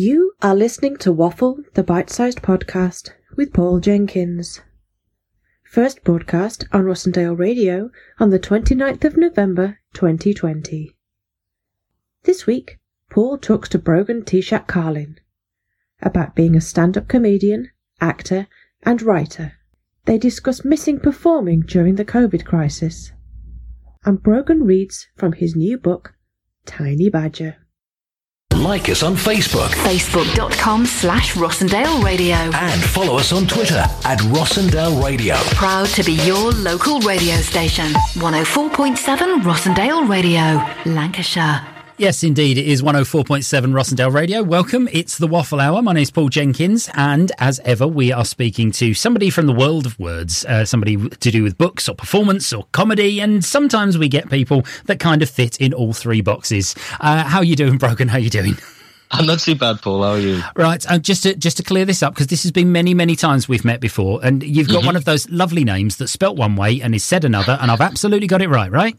You are listening to Waffle, the bite sized podcast with Paul Jenkins. First broadcast on Rossendale Radio on the 29th of November 2020. This week, Paul talks to Brogan T-Shack Carlin about being a stand up comedian, actor, and writer. They discuss missing performing during the COVID crisis. And Brogan reads from his new book, Tiny Badger. Like us on Facebook. Facebook.com slash Rossendale Radio. And follow us on Twitter at Rossendale Radio. Proud to be your local radio station. 104.7 Rossendale Radio, Lancashire. Yes, indeed. It is 104.7 Rossendale Radio. Welcome. It's the Waffle Hour. My name is Paul Jenkins. And as ever, we are speaking to somebody from the world of words, uh, somebody to do with books or performance or comedy. And sometimes we get people that kind of fit in all three boxes. Uh, how are you doing, Brogan? How are you doing? I'm not too bad, Paul. How are you? Right. Uh, just to just to clear this up, because this has been many, many times we've met before, and you've got mm-hmm. one of those lovely names that's spelt one way and is said another, and I've absolutely got it right, right?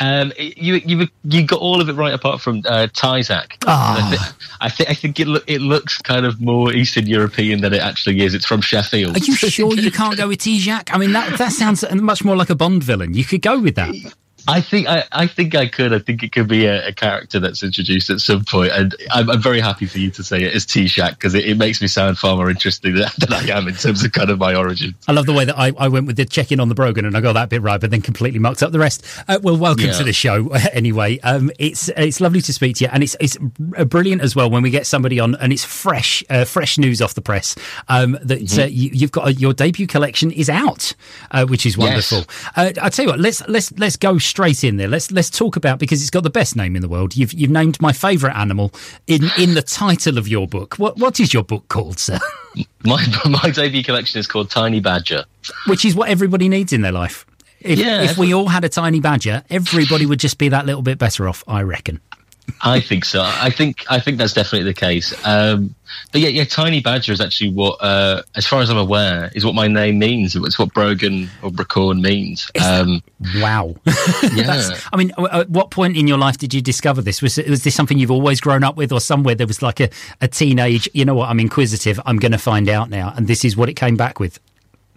Um, you you you got all of it right apart from uh, Tyzak. Oh. I, th- I think I think it lo- it looks kind of more Eastern European than it actually is. It's from Sheffield. Are you sure you can't go with Tijak? I mean that that sounds much more like a Bond villain. You could go with that. I think I, I think I could. I think it could be a, a character that's introduced at some point, and I'm, I'm very happy for you to say it as T Shack because it, it, makes me sound far more interesting than, than, I am in terms of kind of my origin. I love the way that I, I went with the check in on the Brogan and I got that bit right, but then completely mucked up the rest. Uh, well, welcome yeah. to the show anyway. Um, it's it's lovely to speak to you, and it's it's brilliant as well when we get somebody on and it's fresh uh, fresh news off the press um, that mm-hmm. uh, you, have got a, your debut collection is out, uh, which is wonderful. Yes. Uh, I tell you what, let's let's let's go straight in there. Let's let's talk about because it's got the best name in the world. You've you've named my favourite animal in in the title of your book. What what is your book called, sir? My my debut collection is called Tiny Badger, which is what everybody needs in their life. If, yeah, if we all had a tiny badger, everybody would just be that little bit better off, I reckon. I think so. I think I think that's definitely the case. Um, but yeah, yeah, Tiny Badger is actually what, uh, as far as I'm aware, is what my name means. It's what Brogan or Bracorn means. Um, wow. yeah. I mean, at what point in your life did you discover this? Was was this something you've always grown up with, or somewhere there was like a, a teenage? You know what? I'm inquisitive. I'm going to find out now, and this is what it came back with.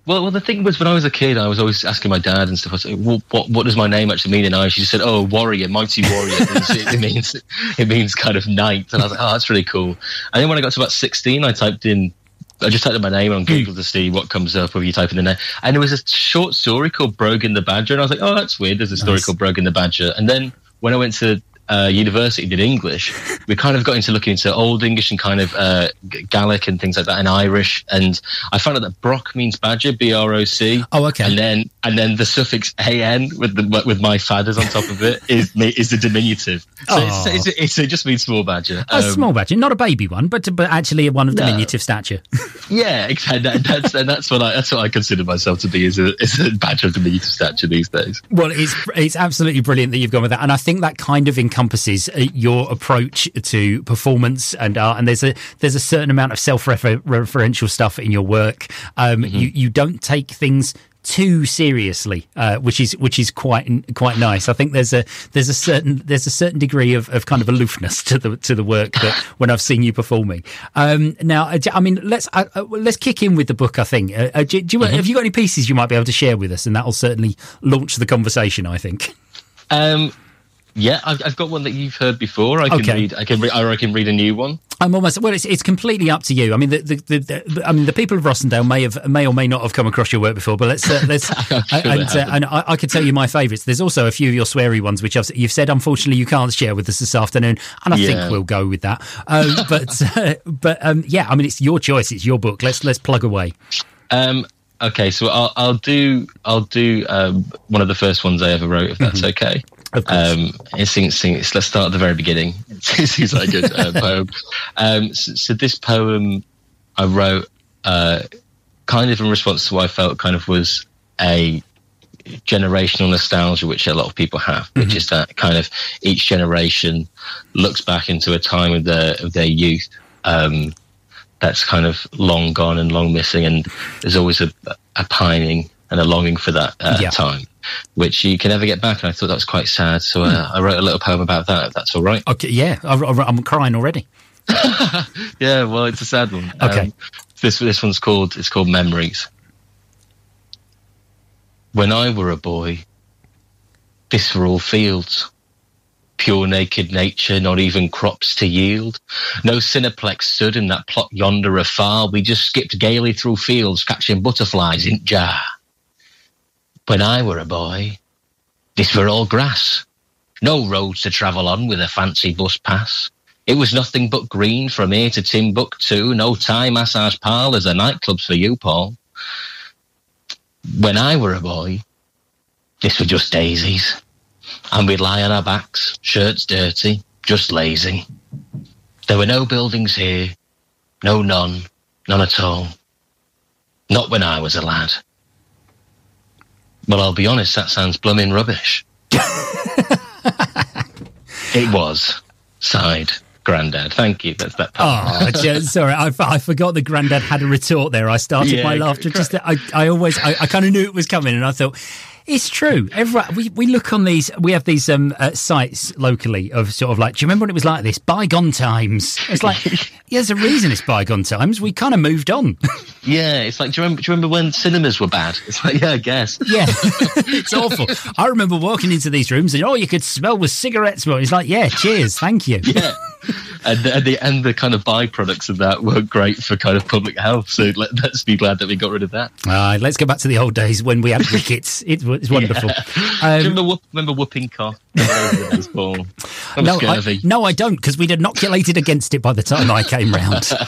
Well, well, the thing was, when I was a kid, I was always asking my dad and stuff. I was like, well, "What, what does my name actually mean in Irish?" He just said, "Oh, warrior, mighty warrior." it, means it means kind of knight, and I was like, "Oh, that's really cool." And then when I got to about sixteen, I typed in, I just typed in my name on hmm. Google to see what comes up when you type in the name, and there was a short story called Brogan the Badger, and I was like, "Oh, that's weird." There's a story nice. called Brogan the Badger, and then when I went to uh, university did English, we kind of got into looking into Old English and kind of uh, Gaelic and things like that, and Irish. And I found out that Brock means badger, B R O C. Oh, okay. And then and then the suffix an with the with my fathers on top of it is is the diminutive. So oh. it's, it's, it's, it just means small badger. Um, a small badger, not a baby one, but but actually one of diminutive no. stature. yeah, exactly. That, that's and that's what I that's what I consider myself to be is a is a badger of diminutive stature these days. Well, it's it's absolutely brilliant that you've gone with that, and I think that kind of encompasses uh, your approach to performance and art. And there's a there's a certain amount of self-referential stuff in your work. Um, mm-hmm. You you don't take things too seriously, uh, which is which is quite quite nice. I think there's a there's a certain there's a certain degree of, of kind of aloofness to the to the work that when I've seen you performing. Um, now, uh, I mean, let's uh, uh, let's kick in with the book. I think. Uh, do, do you, mm-hmm. Have you got any pieces you might be able to share with us, and that will certainly launch the conversation. I think. Um, yeah, I've, I've, got one that you've heard before. I can okay. read. I can. Re- I can read a new one. I'm almost well. It's, it's completely up to you. I mean, the, the, the, the, I mean, the people of Rossendale may have may or may not have come across your work before. But let's uh, let's sure and, uh, and I, I, could tell you my favourites. There's also a few of your sweary ones, which I've, you've said unfortunately you can't share with us this afternoon, and I yeah. think we'll go with that. Um, but uh, but um, yeah, I mean, it's your choice. It's your book. Let's let's plug away. Um, okay, so I'll, I'll do I'll do um, one of the first ones I ever wrote, if that's mm-hmm. okay. Um, it's, it's, it's, let's start at the very beginning. it seems like a good uh, poem. Um, so, so, this poem I wrote uh, kind of in response to what I felt kind of was a generational nostalgia, which a lot of people have, which mm-hmm. is that kind of each generation looks back into a time of their of their youth um, that's kind of long gone and long missing, and there's always a, a pining and a longing for that uh, yeah. time which you can never get back. And I thought that was quite sad. So uh, I wrote a little poem about that, if that's all right. Okay, yeah, I, am crying already. yeah, well, it's a sad one. Okay. Um, this this one's called it's called Memories. When I were a boy, this were all fields. Pure naked nature, not even crops to yield. No cineplex stood in that plot yonder afar. We just skipped gaily through fields, catching butterflies in jar. When I were a boy, this were all grass. No roads to travel on with a fancy bus pass. It was nothing but green from here to Timbuktu. No Thai massage parlours or nightclubs for you, Paul. When I were a boy, this were just daisies. And we'd lie on our backs, shirts dirty, just lazy. There were no buildings here, no none, none at all. Not when I was a lad. Well, I'll be honest, that sounds blooming rubbish. it was. Sighed Grandad. Thank you. That's that. Part. Oh, sorry, I, I forgot the Grandad had a retort there. I started Yeah, my laughter. Just I, I always, I, I kind of knew it was coming, and I thought. It's true. We, we look on these. We have these um, uh, sites locally of sort of like. Do you remember when it was like this? Bygone times. It's like yeah, there's a reason it's bygone times. We kind of moved on. Yeah, it's like, do you, remember, do you remember when cinemas were bad? It's like, yeah, I guess. Yeah, it's awful. I remember walking into these rooms and oh, you could smell the cigarette smoke. It's like, yeah, cheers, thank you. Yeah. And the, and the and the kind of byproducts of that weren't great for kind of public health. So let, us be glad that we got rid of that. Uh, let's go back to the old days when we had rickets. It was wonderful. You Um, remember, whoop- remember whooping cough? Those, Paul? That no, I, no, I don't, because we'd inoculated against it by the time I came round.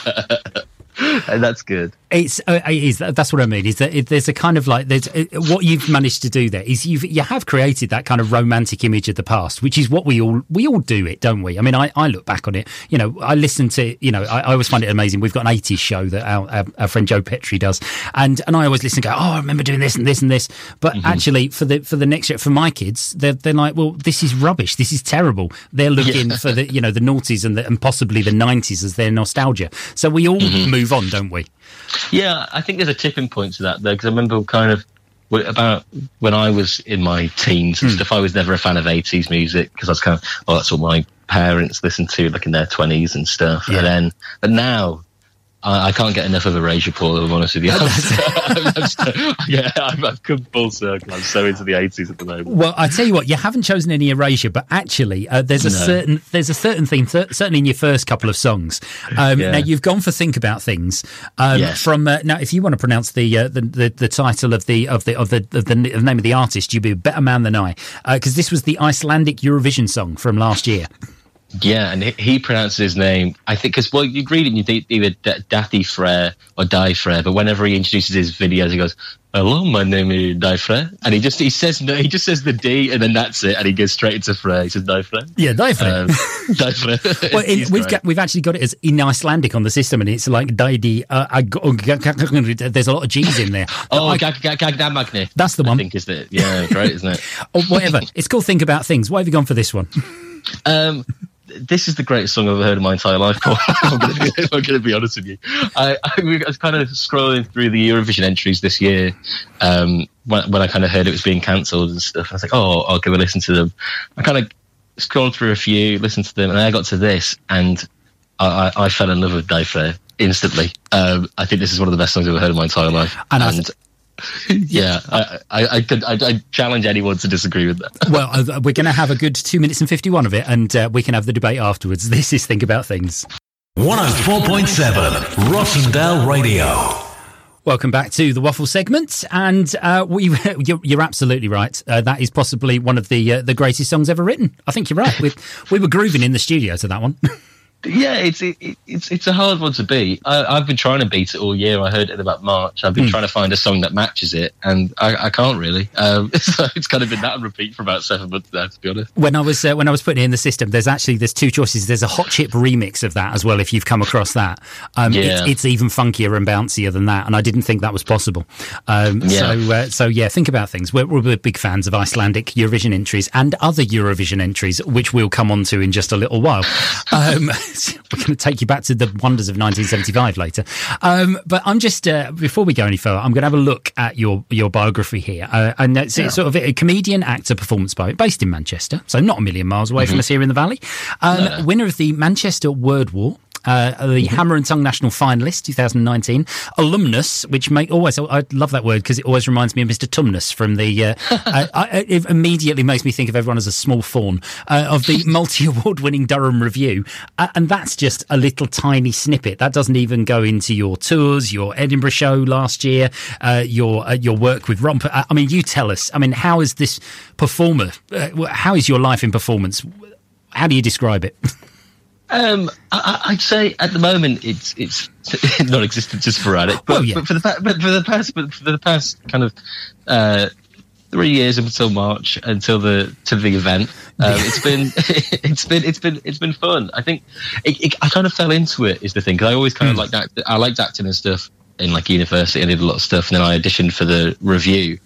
And that's good. It's uh, it is that's what I mean. Is that it, there's a kind of like there's uh, what you've managed to do there is you've you have created that kind of romantic image of the past, which is what we all we all do it, don't we? I mean, I, I look back on it. You know, I listen to you know I, I always find it amazing. We've got an 80s show that our, our, our friend Joe Petrie does, and and I always listen and go, oh, I remember doing this and this and this. But actually, for the for the next year, for my kids, they're they're like, well, this is rubbish. This is terrible. They're looking for the you know the noughties and the, and possibly the 90s as their nostalgia. So we all move on, don't we? Yeah, I think there's a tipping point to that though, because I remember kind of about when I was in my teens and hmm. stuff. I was never a fan of 80s music because I was kind of, oh, that's what my parents listened to, like in their 20s and stuff. Yeah. And then, but now. I I can't get enough of Erasure, Paul. If I'm honest with you. I'm I'm so- yeah, I've, I've come full circle. I'm so into the 80s at the moment. Well, I tell you what, you haven't chosen any erasure, but actually, uh, there's a No. certain there's a certain theme, cer- certainly in your first couple of songs. Um, Yeah. Now you've gone for think about things. Um, Yes. From uh, now, if you want to pronounce the, uh, the the the title of the of the of the of the, of the name of the artist, you'd be a better man than I, because this was the Icelandic Eurovision song from last year. Yeah, and he, he pronounces his name. I think because well, you'd read it, and you think either D- Dathi Frere or Die Frere, but whenever he introduces his videos, he goes, "Hello, my name is Die Frere," and he just he says no, he just says the D, and then that's it, and he goes straight into Frere. He says Die Frere. Yeah, definitely. Um, Die Frere. Well, in, we've got, we've actually got it as in Icelandic on the system, and it's like Daidi. Uh, there's a lot of G's in there. Oh, I- That's the I one. think is the yeah, great, isn't it? or whatever. It's called Think About Things. Why have you gone for this one? Um, this is the greatest song I've ever heard in my entire life. I'm going to be, I'm gonna be honest with you. I, I was kind of scrolling through the Eurovision entries this year um, when, when I kind of heard it was being cancelled and stuff. I was like, oh, I'll give a listen to them. I kind of scrolled through a few, listened to them, and I got to this, and I, I, I fell in love with Daði Freyr instantly. Um, I think this is one of the best songs I've ever heard in my entire life. And I th- yeah, I, I, I, could, I, I challenge anyone to disagree with that. Well, uh, we're going to have a good two minutes and 51 of it, and uh, we can have the debate afterwards. This is Think About Things. 104.7 Rossendale Radio. Welcome back to the waffle segment, and uh, we you're, you're absolutely right. Uh, that is possibly one of the uh, the greatest songs ever written. I think you're right. We we were grooving in the studio to that one. Yeah, it's it, it's it's a hard one to beat. I, I've been trying to beat it all year. I heard it in about March. I've been Hmm. trying to find a song that matches it, and I, I can't really. Um, so it's kind of been that on repeat for about seven months now, to be honest. when I was uh, when I was putting it in the system, there's actually there's two choices. There's a hot chip remix of that as well. If you've come across that, um, Yeah. it's, it's even funkier and bouncier than that, and I didn't think that was possible. Um, Yeah. So uh, so yeah, think about things. We're, we're big fans of Icelandic Eurovision entries and other Eurovision entries, which we'll come on to in just a little while. We're going to take you back to the wonders of 1975 later. Um, but I'm just uh, before we go any further, I'm going to have a look at your your biography here, uh, and it's, it's sort of a comedian, actor, performance poet based in Manchester, so not a million miles away from us here in the valley. Um, Winner of the Manchester Word War. Uh, the Hammer and Tongue National Finalist 2019, alumnus, which make always I love that word because it always reminds me of Mr. Tumnus from the. Uh, I, I, it immediately makes me think of everyone as a small fawn uh, of the multi-award winning Durham Revue, uh, and that's just a little tiny snippet. That doesn't even go into your tours, your Edinburgh show last year, uh, your your work with Romper. I mean, you tell us. I mean, how is this performer? how is your life in performance? How do you describe it? Um, I, would say at the moment it's it's non-existent, just sporadic. But, well, yeah. but for the but for the past but for the past kind of uh, three years until March until the to the event, um, it's been it's been it's been it's been fun. I think it, it, I kind of fell into it is the thing because I always kind of mm. liked act, I liked acting and stuff in like university. I did a lot of stuff, and then I auditioned for the Revue,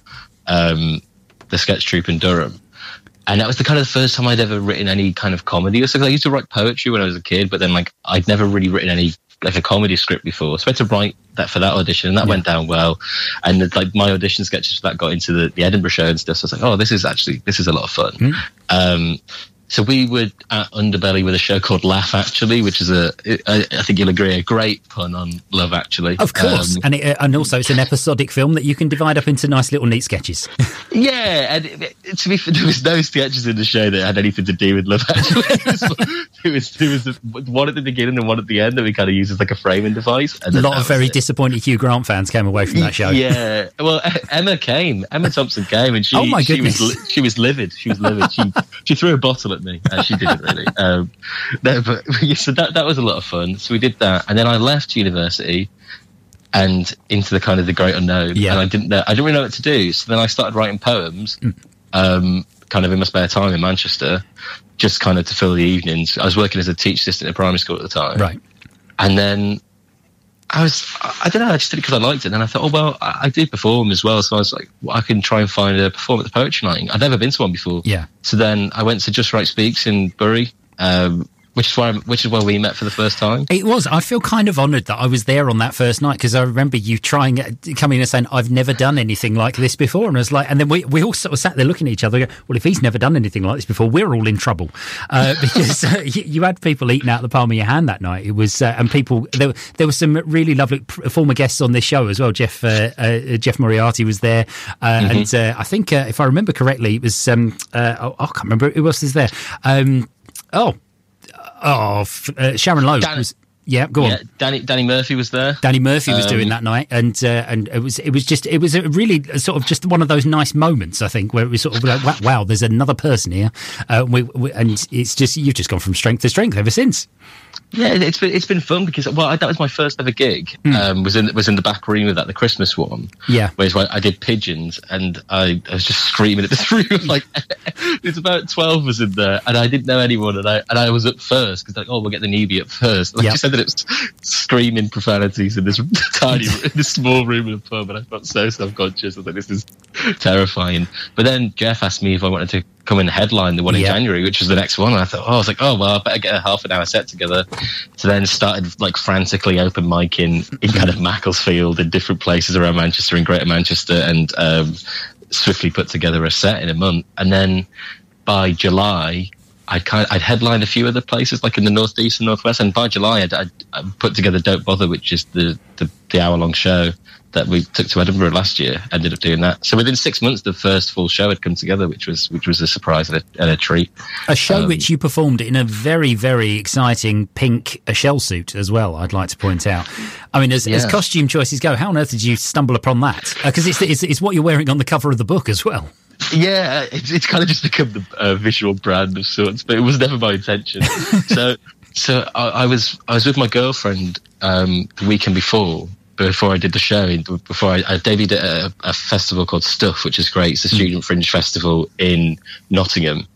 um, the sketch troupe in Durham and that was the kind of the first time I'd ever written any kind of comedy or something. I used to write poetry when I was a kid, but then like I'd never really written any like a comedy script before. So I had to write that for that audition, and that yeah. went down well. And the, like my audition sketches for that got into the, the Edinburgh show and stuff. So I was like, oh, this is actually this is a lot of fun. Mm. Um, so we were at Underbelly with a show called Laugh Actually, which is a, I, I think you'll agree, a great pun on Love Actually. Of course, um, and it, and also it's an episodic film that you can divide up into nice little neat sketches. yeah, and it, it, to be fair, there was no sketches in the show that had anything to do with Love Actually. it was there was one at the beginning and one at the end that we kind of used as like a framing device. a lot of very disappointed Hugh Grant fans came away from that show. Yeah, well, Emma came, Emma Thompson came, and she, oh my she was she was livid. She was livid. She she threw a bottle at at me. Uh, she didn't really. Um, no, but so that that was a lot of fun. So we did that, and then I left university and into the kind of the great unknown. Yeah. And I didn't know, I didn't really know what to do. So then I started writing poems, mm. um, kind of in my spare time in Manchester, just kind of to fill the evenings. I was working as a teacher assistant in primary school at the time. Right. And then I was, I don't know, I just did it because I liked it. And then I thought, oh, well, I, I do perform as well. So I was like, well, I can try and find a perform at the Poetry Night. I'd never been to one before. Yeah. So then I went to Just Right Speaks in Bury. Um, which is why, which is where we met for the first time. It was. I feel kind of honoured that I was there on that first night because I remember you trying coming in and saying, "I've never done anything like this before," and I was like, and then we we all sort of sat there looking at each other. Go, well, if he's never done anything like this before, we're all in trouble uh, because uh, you, you, had people eating out of the palm of your hand that night. It was, uh, and people there there were some really lovely former guests on this show as well. Jeff uh, uh, Jeff Moriarty was there, uh, mm-hmm. and I think if I remember correctly, it was um, oh, I can't remember who else is there. Um, oh Oh, uh, Sharon Lowe Dan- was. Yeah, go on. Yeah, Danny Danny Murphy was there. Danny Murphy was um, doing that night, and uh, and it was it was just it was a really sort of just one of those nice moments I think where it was sort of like wow, wow there's another person here, uh, we, we, and it's just you've just gone from strength to strength ever since. Yeah, it's been it's been fun because well, that was my first ever gig. Mm. Um, was in was in the back room of that the Christmas one. Yeah, where I did pigeons and I, I was just screaming at this room like it's about twelve was in there and I didn't know anyone and I and I was up first because like oh we'll get the newbie up first. And yep. I just screaming profanities in this tiny in this small room in a pub and I felt so self conscious. I was like this is terrifying. But then Jeff asked me if I wanted to come in headline the one in January, which was the next one. And I thought, oh, I was like, oh well, I better get a half an hour set together. So then started like frantically open mic in, in kind of Macclesfield in different places around Manchester in Greater Manchester, and um, swiftly put together a set in a month. And then by July, I'd kind of, I'd headlined a few other places like in the northeast and northwest, and by July I'd, I'd, I'd put together Don't Bother, which is the the, the hour long show that we took to Edinburgh last year. Ended up doing that. So within six months, the first full show had come together, which was which was a surprise and a, and a treat. A show um, which you performed in a very very exciting pink a shell suit as well. I'd like to point out. I mean, as, yeah. as costume choices go, how on earth did you stumble upon that? Because uh, it's, it's it's what you're wearing on the cover of the book as well. Yeah, it's, it's kind of just become the uh, visual brand of sorts, but it was never my intention. so, so I, I, was I was with my girlfriend um, the weekend before, before I did the show, before I, I debuted at a, a, festival called Stuff, which is great. It's a hmm. student fringe festival in Nottingham.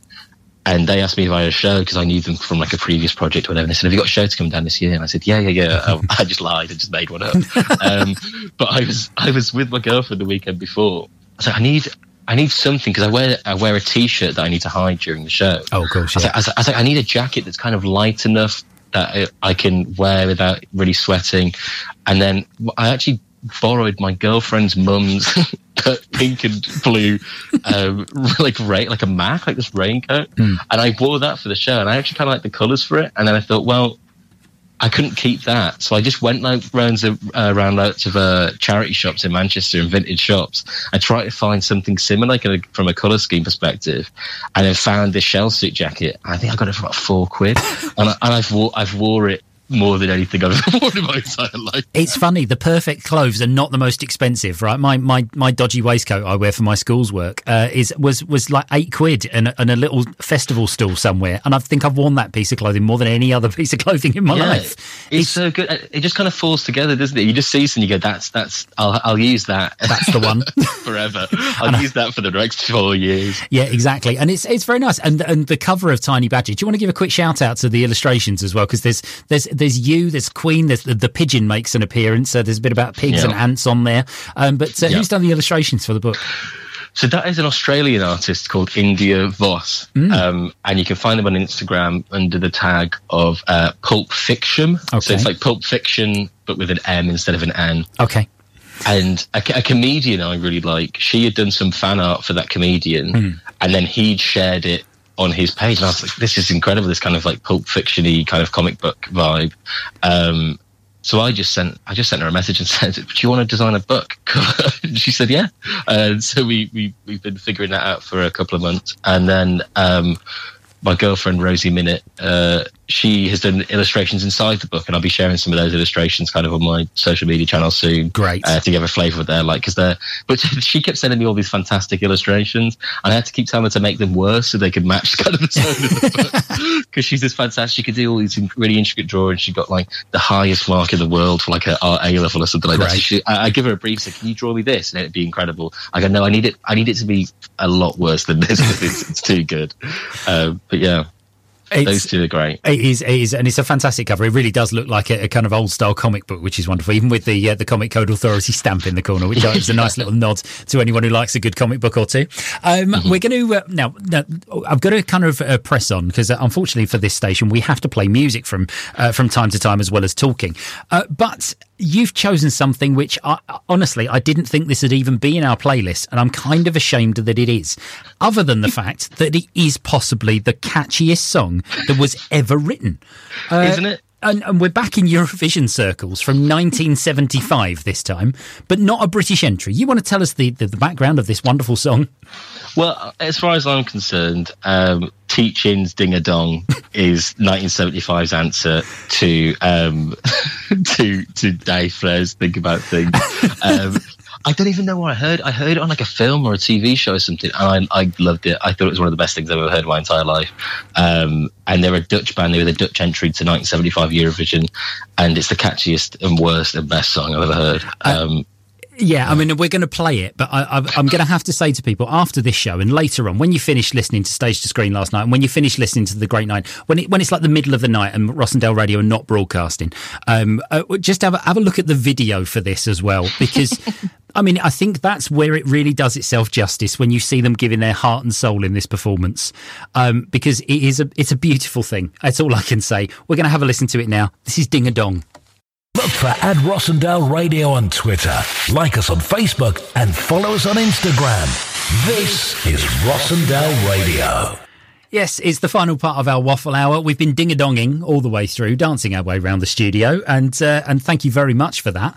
And they asked me if I had a show because I knew them from like a previous project or whatever. And they said, Have you got a show to come down this year? And I said, Yeah, yeah, yeah. I, I just lied and just made one up. um, but I was I was with my girlfriend the weekend before. So I need I need something because I wear I wear a t-shirt that I need to hide during the show. Oh, of course. Yeah. I, was, I, was, like, I need a jacket that's kind of light enough that I, I can wear without really sweating. And then I actually borrowed my girlfriend's mum's pink and blue, um, like rain, like a mac, like this raincoat, mm. and I wore that for the show. And I actually kind of like the colours for it. And then I thought, well, I couldn't keep that, so I just went like rounds of, uh, around lots of uh, charity shops in Manchester and vintage shops. I tried to find something similar like, from a color scheme perspective, and then found this shell suit jacket. I think I got it for about four quid, and, I, and I've wore, I've wore it more than anything I've ever worn in my entire life. It's funny. The perfect clothes are not the most expensive, right? My my my dodgy waistcoat I wear for my school's work uh, is was was like eight quid and, and a little festival stall somewhere, and I think I've worn that piece of clothing more than any other piece of clothing in my yeah, life. It's, it's, so good. It just kind of falls together, doesn't it? You just see something, you go, "That's that's I'll I'll use that. That's the one forever. I'll use that for the next four years." Yeah, exactly. And it's it's very nice. And and the cover of Tiny Badger. Do you want to give a quick shout out to the illustrations as well? Because there's there's there's you, there's Queen. There's the, the pigeon makes an appearance. Uh, there's a bit about pigs yeah. and ants on there. Um, but uh, yeah. who's done the illustrations for the book? So that is an Australian artist called India Voss, mm. um, and you can find them on Instagram under the tag of uh, Pulp Fiction. Okay. So it's like Pulp Fiction, but with an M instead of an N. Okay. And a, a comedian I really like. She had done some fan art for that comedian, mm. and then he'd shared it on his page, and I was like, "This is incredible! This kind of like pulp fictiony kind of comic book vibe." Um, so I just sent I just sent her a message and said, "Do you want to design a book?" she said, "Yeah." And so we we we've been figuring that out for a couple of months, and then um, my girlfriend Rosie Minute, uh, she has done illustrations inside the book, and I'll be sharing some of those illustrations kind of on my social media channel soon. Great uh, to give a flavour of their like because they're. But she kept sending me all these fantastic illustrations, and I had to keep telling her to make them worse so they could match kind of the tone of the book. Because she's just fantastic. She could do all these really intricate drawings. She got like the highest mark in the world for like a art A level or something like Great. that. So she, I, I, give her a brief. So can you draw me this? And it'd be incredible. I go, no, I need it. I need it to be a lot worse than this. it's, it's too good. Um, but yeah. It's, Those two are great. It is, it is, and it's a fantastic cover. It really does look like a, a kind of old style comic book, which is wonderful. Even with the uh, the Comic Code Authority stamp in the corner, which is a nice little nod to anyone who likes a good comic book or two. Um, mm-hmm. We're going to uh, now, now. I've got to kind of uh, press on because uh, unfortunately for this station, we have to play music from uh, from time to time as well as talking. Uh, but you've chosen something which I, honestly I didn't think this would even be in our playlist, and I'm kind of ashamed that it is. Other than the fact that it is possibly the catchiest song that was ever written, uh, isn't it? And, and, we're back in Eurovision circles from 1975 this time, but not a British entry. You want to tell us the, the, the background of this wonderful song? Well, as far as I'm concerned, um, Teach-In's Ding a Dong is 1975's answer to um, to to Daði Freyr's Think About Things. Um, I don't even know where I heard. I heard it on like a film or a TV show or something, and I, I loved it. I thought it was one of the best things I've ever heard in my entire life. Um, and they're a Dutch band. They were the Dutch entry to 1975 Eurovision, and it's the catchiest and worst and best song I've ever heard. Um, yeah, I mean, we're going to play it, but I, am going to have to say to people after this show and later on, when you finish listening to Stage to Screen last night, and when you finish listening to The Great Night, when it, when it's like the middle of the night and Rossendale Radio are not broadcasting, um, uh, just have a, have a look at the video for this as well, because I mean, I think that's where it really does itself justice when you see them giving their heart and soul in this performance, um, because it is a it's a beautiful thing. That's all I can say. We're going to have a listen to it now. This is Ding a Dong. Look for Ad Rossendale Radio on Twitter. Like us on Facebook and follow us on Instagram. This is Rossendale Radio. Yes, it's the final part of our waffle hour. We've been ding a donging all the way through, dancing our way around the studio, and uh, and thank you very much for that.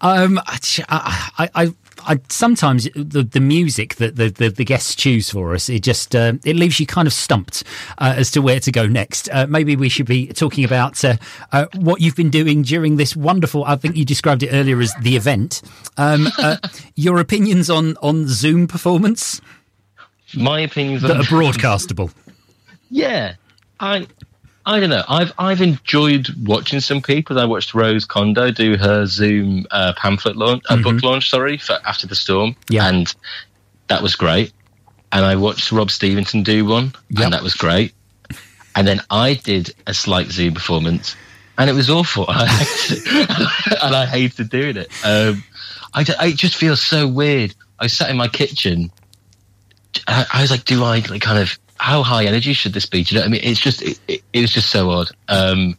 Um, I, I, I, sometimes the the music that the, the, the, guests choose for us it just uh, it leaves you kind of stumped uh, as to where to go next. Uh, maybe we should be talking about uh, uh, what you've been doing during this wonderful. I think you described it earlier as the event. Um, uh, your opinions on on Zoom performance. My opinions that on- are broadcastable. Yeah, I I don't know. I've I've enjoyed watching some people. I watched Rose Condo do her Zoom uh, pamphlet launch, uh, mm-hmm. book launch, sorry, for After the Storm, yeah. and that was great. And I watched Rob Stevenson do one, yep. and that was great. And then I did a slight Zoom performance, and it was awful. and I hated doing it. Um, I, I just feel so weird. I sat in my kitchen. I, I was like, do I like kind of how high energy should this be? Do you know what I mean? It's just it, it, it was just so odd. Um,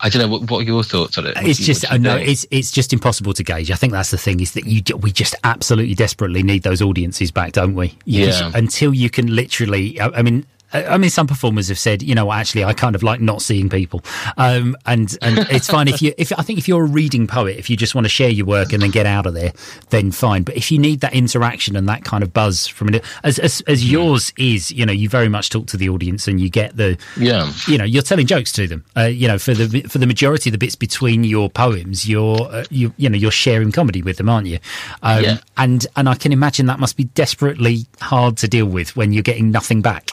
I don't know what, what are your thoughts on it. What it's you, just no, it's it's just impossible to gauge. I think that's the thing is that you we just absolutely desperately need those audiences back, don't we? You yeah. Just, until you can literally, I mean, I mean, some performers have said, you know, actually, I kind of like not seeing people, um, and and it's fine if you if I think if you're a reading poet, if you just want to share your work and then get out of there, then fine. But if you need that interaction and that kind of buzz from it, as as, as yours is, you know, you very much talk to the audience and you get the yeah, you know, you're telling jokes to them. Uh, you know, for the for the majority of the bits between your poems, you're uh, you you know you're sharing comedy with them, aren't you? Um, Yeah. And and I can imagine that must be desperately hard to deal with when you're getting nothing back.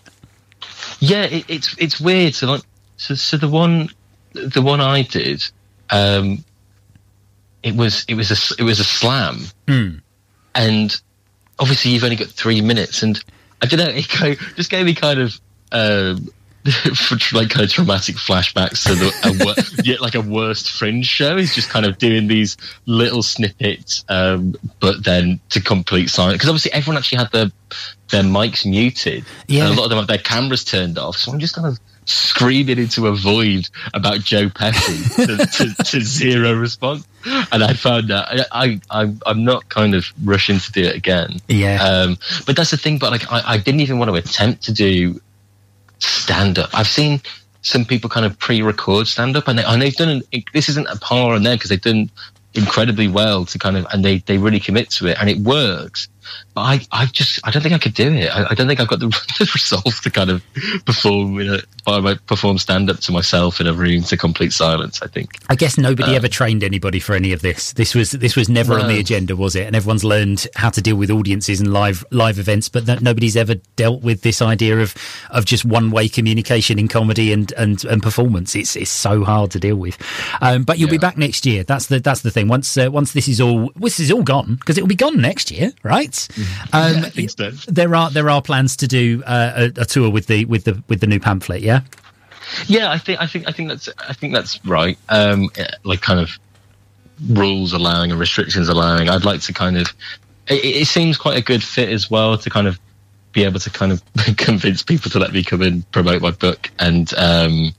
Yeah, it, it's it's weird. So like, so, so the one, the one I did, um, it was it was a it was a slam, and obviously you've only got three minutes, and I don't know, it go, just gave me kind of. Um, for like kind of traumatic flashbacks to the a, yet like a worst fringe show is just kind of doing these little snippets um but then to complete silence because obviously everyone actually had their their mics muted Yeah. and a lot of them have their cameras turned off so i'm just kind of screaming into a void about joe pesci to, to, to zero response and i found that I, I i'm i'm not kind of rushing to do it again Yeah. um, but that's the thing. But like, I, I didn't even want to attempt to do stand up. I've seen some people kind of pre-record stand up, and, they, and they've done. This isn't a par on there because they've done incredibly well to kind of, and they they really commit to it, and it works. But I, I just, I don't think I could do it. I, I don't think I've got the, the resolve to kind of perform in a, by my, perform stand up to myself in a room to complete silence. I think. I guess nobody ever trained anybody for any of this. This was this was never on the agenda, was it? And everyone's learned how to deal with audiences and live live events, but that nobody's ever dealt with this idea of of just one way communication in comedy and and, and performance. It's it's so hard to deal with. Um, but you'll be back next year. That's the that's the thing. Once uh, once this is all this is all gone because it will be gone next year, right? Um, I think so. There are there are plans to do uh, a, a tour with the with the with the new pamphlet. Yeah. Yeah, I think I think I think that's I think that's right. Um, eh, like kind of rules allowing and restrictions allowing. I'd like to kind of. It, it seems quite a good fit as well to kind of be able to kind of convince people to let me come and promote my book and. Um,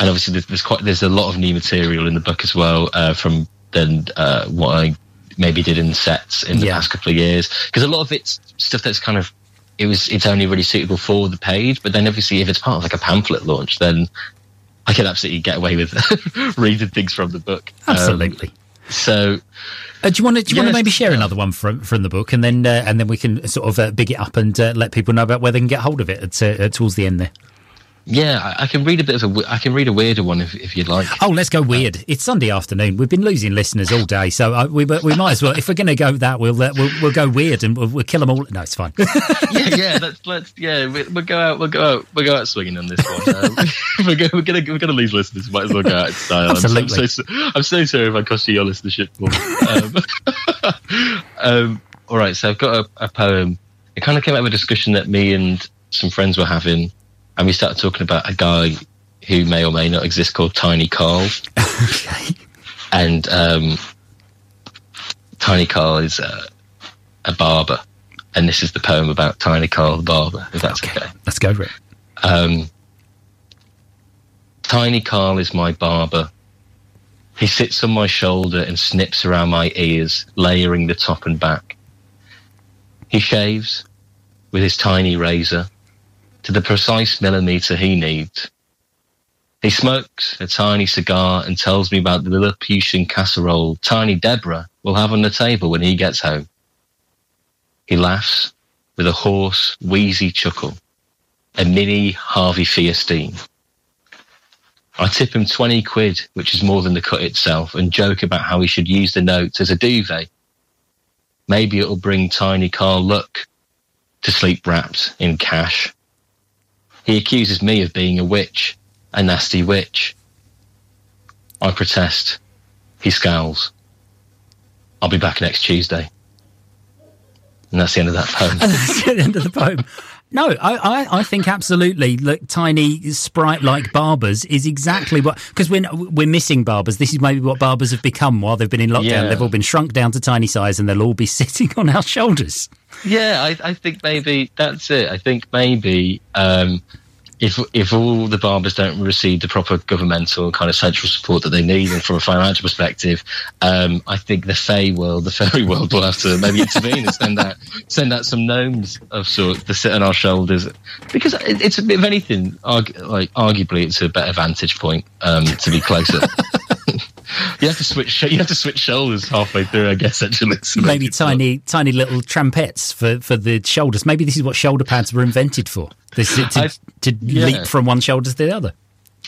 and obviously, there's, there's quite there's a lot of new material in the book as well uh, from then uh, what I maybe did in sets in the Yeah. past couple of years because a lot of it's stuff that's kind of it was it's only really suitable for the page but then obviously if it's part of like a pamphlet launch then I can absolutely get away with reading things from the book Um, Absolutely. so Uh, do you want to? Do you want to maybe share another one from from the book, and then uh, and then we can sort of uh, big it up and uh, let people know about where they can get hold of it at, uh, towards the end there. Yeah I, I can read a bit of a. I can read a weirder one if, if you'd like Oh, let's go weird. It's Sunday afternoon. We've been losing listeners all day, so uh, we we might as well. If we're going to go that, we'll, uh, we'll we'll go weird and we'll, we'll kill them all. No, it's fine. yeah, yeah. Let's let's yeah. We, we'll go out. We'll go out. We'll go out swinging on this one. Um, we're, go, we're gonna we're gonna lose listeners. Might as well go out in style. I'm so- Absolutely. I'm so, I'm so sorry if I cost you your listenership. Um, um, all right. So I've got a, a poem. It kind of came out of a discussion that me and some friends were having, and we started talking about a guy who may or may not exist called Tiny Carl. okay. and um, Tiny Carl is uh, a barber, and this is the poem about Tiny Carl the barber. If that's okay. Let's go for it. Um, Tiny Carl is my barber. He sits on my shoulder and snips around my ears, layering the top and back. He shaves with his tiny razor to the precise millimeter he needs. He smokes a tiny cigar and tells me about the Lilliputian casserole Tiny Deborah will have on the table when he gets home. He laughs with a hoarse, wheezy chuckle, a mini Harvey Fierstein. I tip him 20 quid, which is more than the cut itself, and joke about how he should use the notes as a duvet. Maybe it'll bring Tiny Carl luck to sleep wrapped in cash. He accuses me of being a witch, a nasty witch. I protest. He scowls. I'll be back next Tuesday. And that's the end of that poem. And that's the end of the poem. No, I, I, I think absolutely. Look, tiny sprite-like barbers is exactly what because we're we're missing barbers. This is maybe what barbers have become while they've been in lockdown. Yeah. They've all been shrunk down to tiny size, and they'll all be sitting on our shoulders. Yeah, I, I think maybe that's it. I think maybe um, if if all the barbers don't receive the proper governmental kind of central support that they need, and from a financial perspective, um, I think the Fey world, the fairy world, will have to maybe intervene and send out send out some gnomes of sorts to sit on our shoulders, because it's a bit of anything. Argu- like arguably, it's a better vantage point um, to be closer. you have to switch. You have to switch shoulders halfway through, I guess. Actually, maybe tiny, look. tiny little trumpets for for the shoulders. Maybe this is what shoulder pads were invented for. This to, to yeah. leap from one shoulder to the other.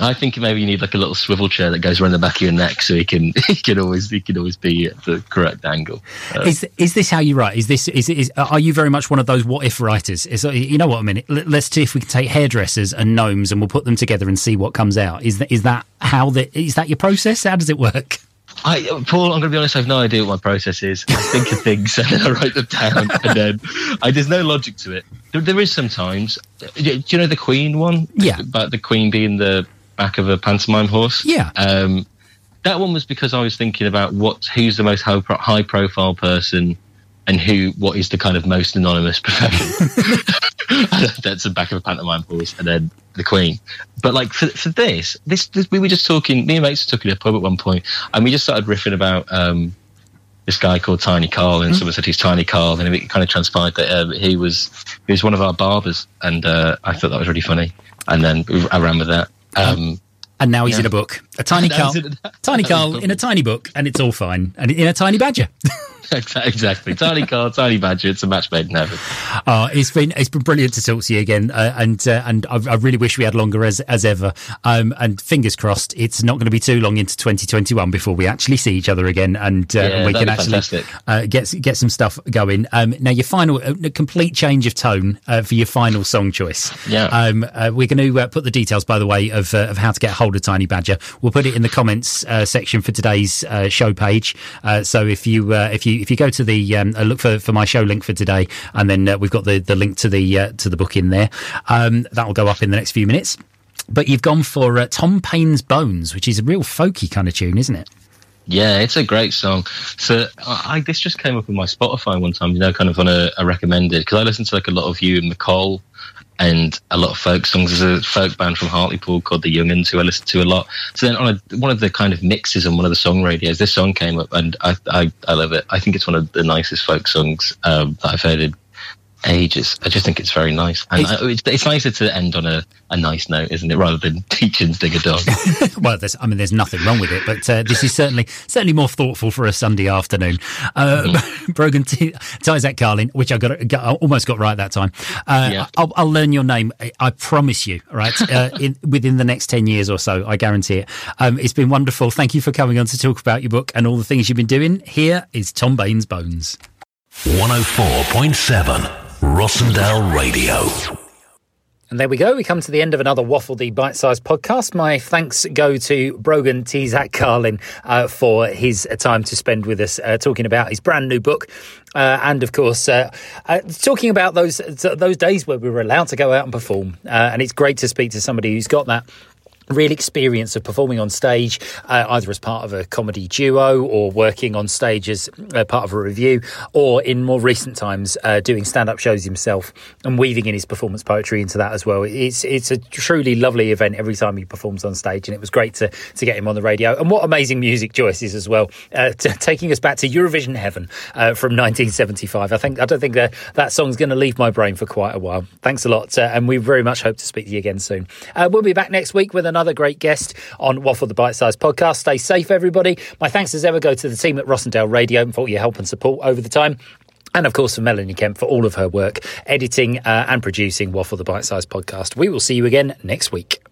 I think maybe you need like a little swivel chair that goes around the back of your neck, so he can he can always he can always be at the correct angle. Uh, is is this how you write? Is this is is are you very much one of those what if writers? Is you know what I mean? Let's see if we can take hairdressers and gnomes and we'll put them together and see what comes out. Is that is that how the is that your process? How does it work? I, Paul, I'm going to be honest. I have no idea what my process is. I think of things and then I write them down, and then I, there's no logic to it. There, there is sometimes. Do you know the Queen one? Yeah. About the Queen being the back of a pantomime horse. Yeah. Um, that one was because I was thinking about what who's the most high profile person and who what is the kind of most anonymous profession. That's the back of a pantomime horse, and then the Queen. But like for, for this, this, this, we were just talking. Me and mates were talking in a pub at one point, and we just started riffing about um, this guy called Tiny Carl, and mm. someone said he's Tiny Carl, and it kind of transpired that uh, he was he was one of our barbers, and uh, I thought that was really funny. And then I ran with that. Um, and now he's yeah. in a book. A tiny Carl, tiny Carl in a tiny book, and it's all fine. And in a tiny badger. exactly. Tiny car, tiny badger. It's a match made in heaven. Oh, it's been it's been brilliant to talk to you again, uh, and uh, and I, I, really wish we had longer as as ever. Um, and fingers crossed, it's not going to be too long into 2021 before we actually see each other again, and, uh, yeah, and we can actually uh, get get some stuff going. Um, now, your final, uh, complete change of tone uh, for your final song choice. Yeah. Um, we're going to put the details, by the way, of of how to get hold of Tiny Badger. We'll put it in the comments section for today's show page. so if you if you if you go to the um, look for, for my show link for today, and then uh, we've got the, the link to the uh, to the book in there. Um, that will go up in the next few minutes. But you've gone for uh, Tom Paine's Bones, which is a real folky kind of tune, isn't it? Yeah, it's a great song. So I, this just came up in my Spotify one time, you know, kind of on a, a recommended because I listen to like a lot of you and Nicole and a lot of folk songs. There's a folk band from Hartlepool called the Young'uns who I listen to a lot. So then on a, one of the kind of mixes on one of the song radios, this song came up and I, I, I love it. I think it's one of the nicest folk songs um, that I've heard in ages. I just think it's very nice, and it's, it's, it's, nicer to end on a, a nice note, isn't it, rather than Teach-In Ding a Dong. well, there's, I mean, there's nothing wrong with it, but uh, this is certainly certainly more thoughtful for a Sunday afternoon. Uh, mm. Brogan T- Isaac Carlin, which I got, got, I almost got right that time. Uh, yeah. I'll, I'll, learn your name. I promise you. Right, uh, in, within the next ten years or so, I guarantee it. Um, it's been wonderful. Thank you for coming on to talk about your book and all the things you've been doing. Here is Tom Paine's Bones. 104.7 Rossendale Radio. And there we go. We come to the end of another Waffle D Bite Size podcast. My thanks go to Brogan T. Zach Carlin uh, for his time to spend with us uh, talking about his brand new book. Uh, and of course, uh, uh, talking about those those days where we were allowed to go out and perform. Uh, and it's great to speak to somebody who's got that real experience of performing on stage, uh, either as part of a comedy duo or working on stage as uh, part of a review, or in more recent times uh, doing stand-up shows himself and weaving in his performance poetry into that as well. It's it's a truly lovely event every time he performs on stage, and it was great to to get him on the radio. And what amazing music choices as well, uh, t- taking us back to Eurovision heaven uh, from 1975. I think I don't think that that song's going to leave my brain for quite a while. Thanks a lot, uh, and we very much hope to speak to you again soon. we'll be back next week with another great guest on Waffle the Bite Size podcast. Stay safe, everybody. My thanks as ever go to the team at Rossendale Radio for all your help and support over the time. And of course, for Melanie Kemp for all of her work editing uh, and producing Waffle the Bite Size podcast. We will see you again next week.